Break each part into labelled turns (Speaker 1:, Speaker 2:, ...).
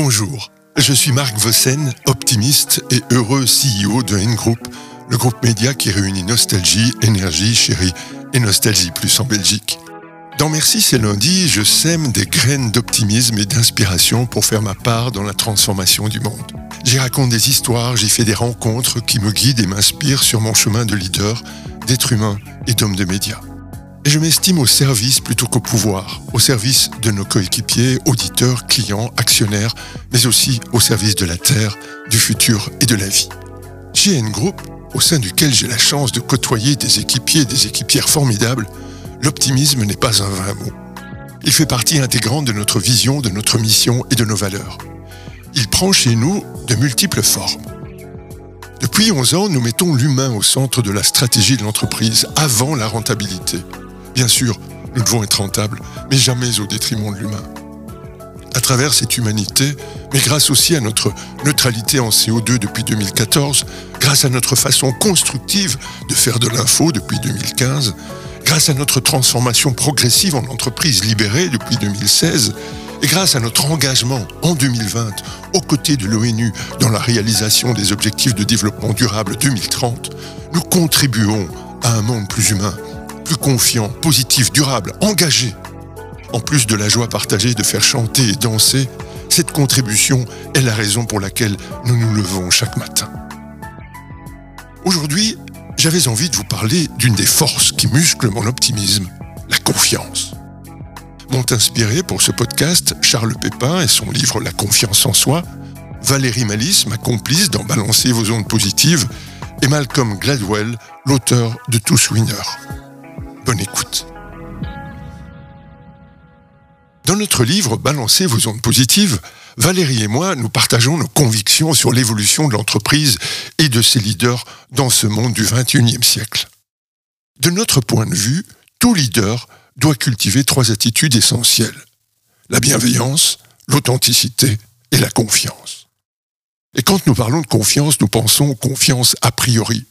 Speaker 1: Bonjour, je suis Marc Vossen, optimiste et heureux CEO de N-Group, le groupe média qui réunit nostalgie, énergie, chérie et nostalgie plus en Belgique. Dans Merci, c'est lundi, je sème des graines d'optimisme et d'inspiration pour faire ma part dans la transformation du monde. J'y raconte des histoires, j'y fais des rencontres qui me guident et m'inspirent sur mon chemin de leader, d'être humain et d'homme de médias. Et je m'estime au service plutôt qu'au pouvoir, au service de nos coéquipiers, auditeurs, clients, actionnaires, mais aussi au service de la Terre, du futur et de la vie. Chez N Group, au sein duquel j'ai la chance de côtoyer des équipiers et des équipières formidables, l'optimisme n'est pas un vain mot. Il fait partie intégrante de notre vision, de notre mission et de nos valeurs. Il prend chez nous de multiples formes. Depuis 11 ans, nous mettons l'humain au centre de la stratégie de l'entreprise, avant la rentabilité. Bien sûr, nous devons être rentables, mais jamais au détriment de l'humain. À travers cette humanité, mais grâce aussi à notre neutralité en CO2 depuis 2014, grâce à notre façon constructive de faire de l'info depuis 2015, grâce à notre transformation progressive en entreprise libérée depuis 2016, et grâce à notre engagement en 2020 aux côtés de l'ONU dans la réalisation des objectifs de développement durable 2030, nous contribuons à un monde plus humain, confiant, positif, durable, engagé. En plus de la joie partagée de faire chanter et danser, cette contribution est la raison pour laquelle nous nous levons chaque matin. Aujourd'hui, j'avais envie de vous parler d'une des forces qui musclent mon optimisme, la confiance. M'ont inspiré pour ce podcast Charles Pépin et son livre La confiance en soi, Valérie Malice, ma complice dans Balancer vos ondes positives, et Malcolm Gladwell, l'auteur de Tous Winner. Bonne écoute. Dans notre livre Balancez vos ondes positives, Valérie et moi, nous partageons nos convictions sur l'évolution de l'entreprise et de ses leaders dans ce monde du XXIe siècle. De notre point de vue, tout leader doit cultiver trois attitudes essentielles. La bienveillance, l'authenticité et la confiance. Et quand nous parlons de confiance, nous pensons confiance a priori,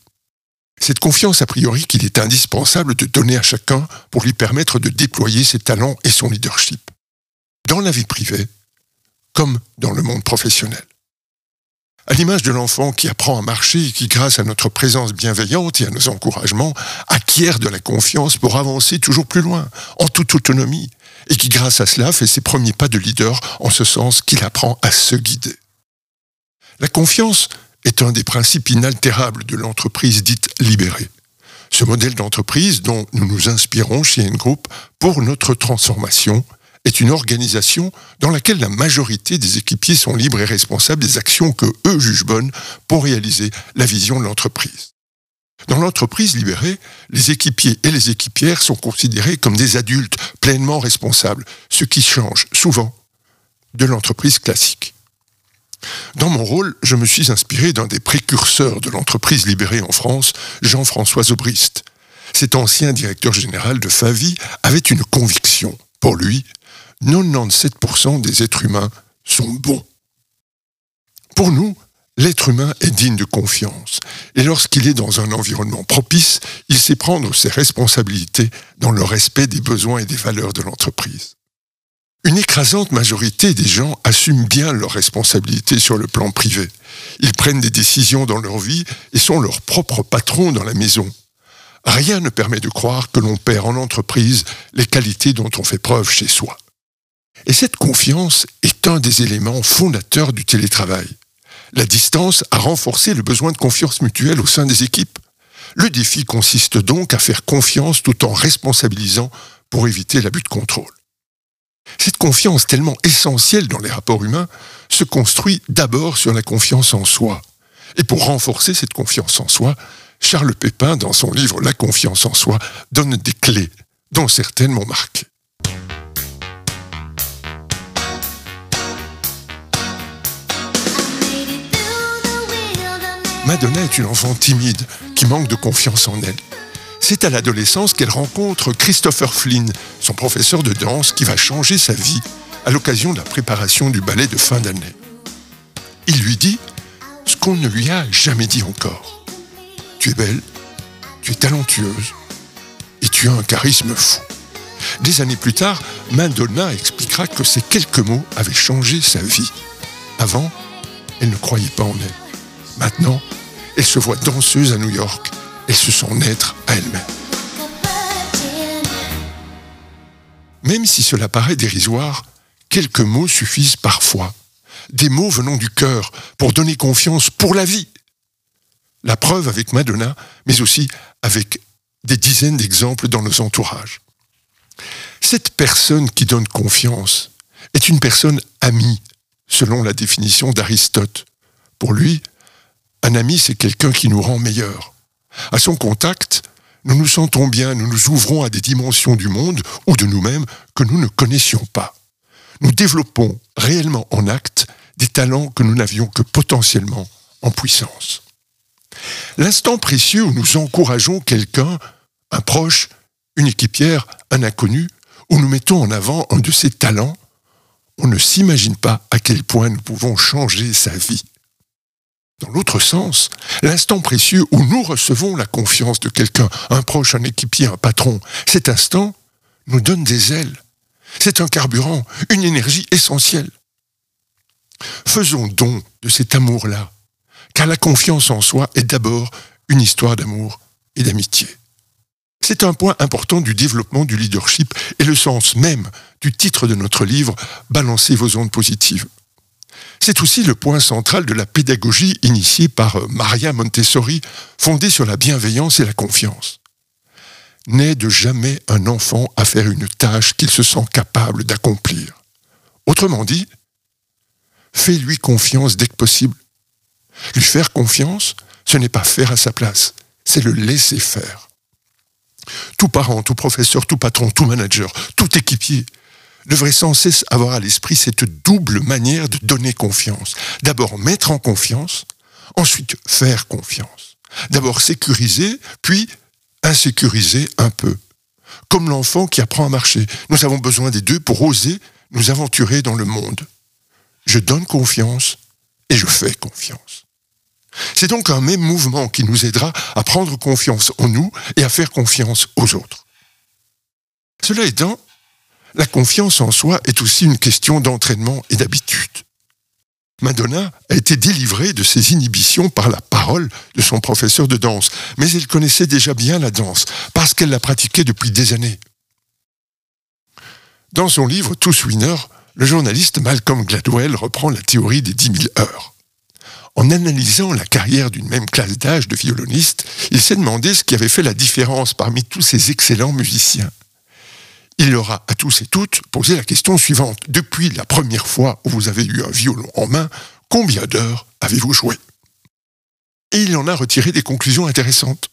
Speaker 1: cette confiance a priori qu'il est indispensable de donner à chacun pour lui permettre de déployer ses talents et son leadership, dans la vie privée comme dans le monde professionnel. À l'image de l'enfant qui apprend à marcher et qui, grâce à notre présence bienveillante et à nos encouragements, acquiert de la confiance pour avancer toujours plus loin, en toute autonomie, et qui, grâce à cela, fait ses premiers pas de leader en ce sens qu'il apprend à se guider. La confiance est un des principes inaltérables de l'entreprise dite libérée. Ce modèle d'entreprise dont nous nous inspirons chez N Group pour notre transformation est une organisation dans laquelle la majorité des équipiers sont libres et responsables des actions que eux jugent bonnes pour réaliser la vision de l'entreprise. Dans l'entreprise libérée, les équipiers et les équipières sont considérés comme des adultes pleinement responsables, ce qui change souvent de l'entreprise classique. Dans mon rôle, je me suis inspiré d'un des précurseurs de l'entreprise libérée en France, Jean-François Aubrist. Cet ancien directeur général de Favi avait une conviction. Pour lui, 97% des êtres humains sont bons. Pour nous, l'être humain est digne de confiance. Et lorsqu'il est dans un environnement propice, il sait prendre ses responsabilités dans le respect des besoins et des valeurs de l'entreprise. Une écrasante majorité des gens assument bien leurs responsabilités sur le plan privé. Ils prennent des décisions dans leur vie et sont leurs propres patrons dans la maison. Rien ne permet de croire que l'on perd en entreprise les qualités dont on fait preuve chez soi. Et cette confiance est un des éléments fondateurs du télétravail. La distance a renforcé le besoin de confiance mutuelle au sein des équipes. Le défi consiste donc à faire confiance tout en responsabilisant pour éviter l'abus de contrôle. Cette confiance tellement essentielle dans les rapports humains se construit d'abord sur la confiance en soi. Et pour renforcer cette confiance en soi, Charles Pépin, dans son livre La confiance en soi, donne des clés, dont certaines m'ont marqué. Madonna est une enfant timide qui manque de confiance en elle. C'est à l'adolescence qu'elle rencontre Christopher Flynn, son professeur de danse qui va changer sa vie à l'occasion de la préparation du ballet de fin d'année. Il lui dit ce qu'on ne lui a jamais dit encore. Tu es belle, tu es talentueuse et tu as un charisme fou. Des années plus tard, Madonna expliquera que ces quelques mots avaient changé sa vie. Avant, elle ne croyait pas en elle. Maintenant, elle se voit danseuse à New York. Elle se sent naître à elle-même. Même si cela paraît dérisoire, quelques mots suffisent parfois. Des mots venant du cœur pour donner confiance pour la vie. La preuve avec Madonna, mais aussi avec des dizaines d'exemples dans nos entourages. Cette personne qui donne confiance est une personne amie, selon la définition d'Aristote. Pour lui, un ami, c'est quelqu'un qui nous rend meilleurs. À son contact, nous nous sentons bien, nous nous ouvrons à des dimensions du monde ou de nous-mêmes que nous ne connaissions pas. Nous développons réellement en acte des talents que nous n'avions que potentiellement en puissance. L'instant précieux où nous encourageons quelqu'un, un proche, une équipière, un inconnu, où nous mettons en avant un de ses talents, on ne s'imagine pas à quel point nous pouvons changer sa vie. Dans l'autre sens, l'instant précieux où nous recevons la confiance de quelqu'un, un proche, un équipier, un patron, cet instant nous donne des ailes. C'est un carburant, une énergie essentielle. Faisons don de cet amour-là, car la confiance en soi est d'abord une histoire d'amour et d'amitié. C'est un point important du développement du leadership et le sens même du titre de notre livre Balancer vos ondes positives. C'est aussi le point central de la pédagogie initiée par Maria Montessori, fondée sur la bienveillance et la confiance. N'aide jamais un enfant à faire une tâche qu'il se sent capable d'accomplir. Autrement dit, fais-lui confiance dès que possible. Lui faire confiance, ce n'est pas faire à sa place, c'est le laisser faire. Tout parent, tout professeur, tout patron, tout manager, tout équipier devrait sans cesse avoir à l'esprit cette double manière de donner confiance. D'abord mettre en confiance, ensuite faire confiance. D'abord sécuriser, puis insécuriser un peu. Comme l'enfant qui apprend à marcher. Nous avons besoin des deux pour oser nous aventurer dans le monde. Je donne confiance et je fais confiance. C'est donc un même mouvement qui nous aidera à prendre confiance en nous et à faire confiance aux autres. Cela étant, la confiance en soi est aussi une question d'entraînement et d'habitude. Madonna a été délivrée de ses inhibitions par la parole de son professeur de danse, mais elle connaissait déjà bien la danse, parce qu'elle l'a pratiquée depuis des années. Dans son livre Tous Winner, le journaliste Malcolm Gladwell reprend la théorie des 10 000 heures. En analysant la carrière d'une même classe d'âge de violonistes, il s'est demandé ce qui avait fait la différence parmi tous ces excellents musiciens il leur a à tous et toutes posé la question suivante. Depuis la première fois où vous avez eu un violon en main, combien d'heures avez-vous joué? Et il en a retiré des conclusions intéressantes.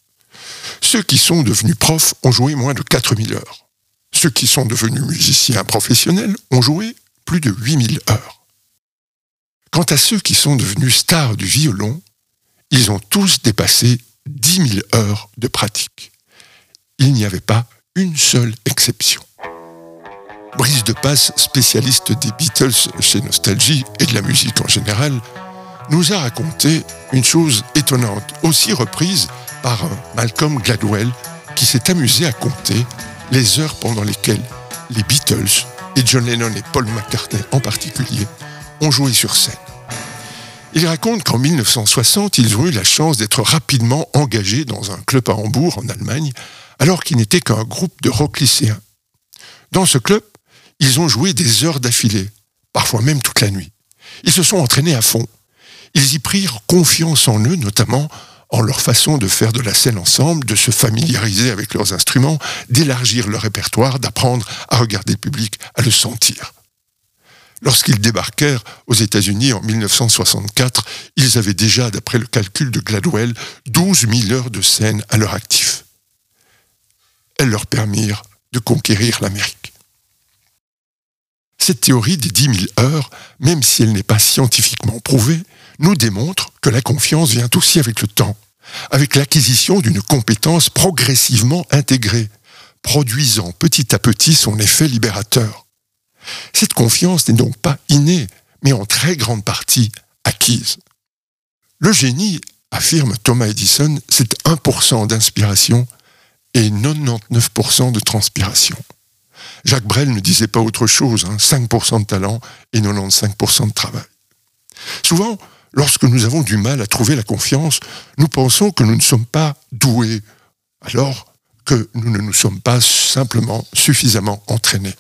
Speaker 1: Ceux qui sont devenus profs ont joué moins de 4000 heures. Ceux qui sont devenus musiciens professionnels ont joué plus de 8000 heures. Quant à ceux qui sont devenus stars du violon, ils ont tous dépassé 10 000 heures de pratique. Il n'y avait pas une seule exception. Brice de Passe, spécialiste des Beatles chez Nostalgie et de la musique en général, nous a raconté une chose étonnante, aussi reprise par Malcolm Gladwell, qui s'est amusé à compter les heures pendant lesquelles les Beatles, et John Lennon et Paul McCartney en particulier, ont joué sur scène. Il raconte qu'en 1960, ils ont eu la chance d'être rapidement engagés dans un club à Hambourg, en Allemagne, alors qu'ils n'étaient qu'un groupe de rock lycéens. Dans ce club, ils ont joué des heures d'affilée, parfois même toute la nuit. Ils se sont entraînés à fond. Ils y prirent confiance en eux, notamment en leur façon de faire de la scène ensemble, de se familiariser avec leurs instruments, d'élargir leur répertoire, d'apprendre à regarder le public, à le sentir. Lorsqu'ils débarquèrent aux États-Unis en 1964, ils avaient déjà, d'après le calcul de Gladwell, 12 000 heures de scène à leur actif. Elles leur permirent de conquérir l'Amérique. Cette théorie des 10 000 heures, même si elle n'est pas scientifiquement prouvée, nous démontre que la confiance vient aussi avec le temps, avec l'acquisition d'une compétence progressivement intégrée, produisant petit à petit son effet libérateur. Cette confiance n'est donc pas innée, mais en très grande partie acquise. Le génie, affirme Thomas Edison, c'est 1% d'inspiration et 99% de transpiration. Jacques Brel ne disait pas autre chose, 5% hein. de talent et 95% de travail. Souvent, lorsque nous avons du mal à trouver la confiance, nous pensons que nous ne sommes pas doués, alors que nous ne nous sommes pas simplement suffisamment entraînés.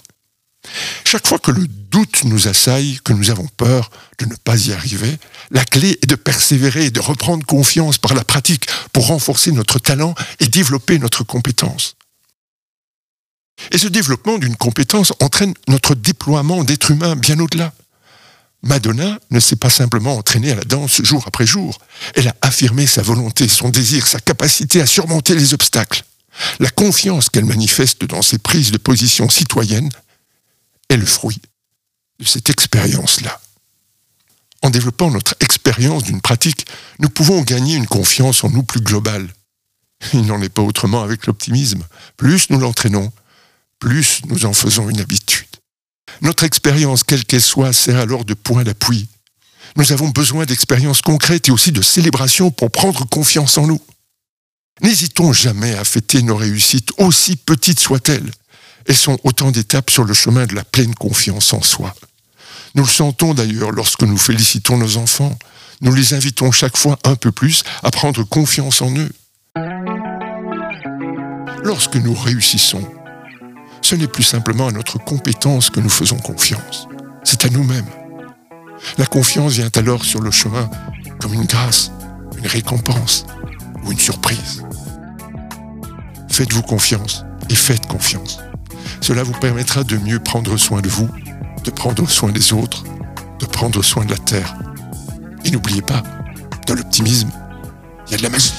Speaker 1: Chaque fois que le doute nous assaille, que nous avons peur de ne pas y arriver, la clé est de persévérer et de reprendre confiance par la pratique pour renforcer notre talent et développer notre compétence. Et ce développement d'une compétence entraîne notre déploiement d'être humain bien au-delà. Madonna ne s'est pas simplement entraînée à la danse jour après jour, elle a affirmé sa volonté, son désir, sa capacité à surmonter les obstacles. La confiance qu'elle manifeste dans ses prises de position citoyennes est le fruit de cette expérience-là. En développant notre expérience d'une pratique, nous pouvons gagner une confiance en nous plus globale. Il n'en est pas autrement avec l'optimisme. Plus nous l'entraînons, plus nous en faisons une habitude. Notre expérience, quelle qu'elle soit, sert alors de point d'appui. Nous avons besoin d'expériences concrètes et aussi de célébrations pour prendre confiance en nous. N'hésitons jamais à fêter nos réussites, aussi petites soient-elles. Elles sont autant d'étapes sur le chemin de la pleine confiance en soi. Nous le sentons d'ailleurs lorsque nous félicitons nos enfants. Nous les invitons chaque fois un peu plus à prendre confiance en eux. Lorsque nous réussissons, ce n'est plus simplement à notre compétence que nous faisons confiance, c'est à nous-mêmes. La confiance vient alors sur le chemin comme une grâce, une récompense ou une surprise. Faites-vous confiance et faites confiance. Cela vous permettra de mieux prendre soin de vous, de prendre soin des autres, de prendre soin de la terre. Et n'oubliez pas, dans l'optimisme, il y a de la magie.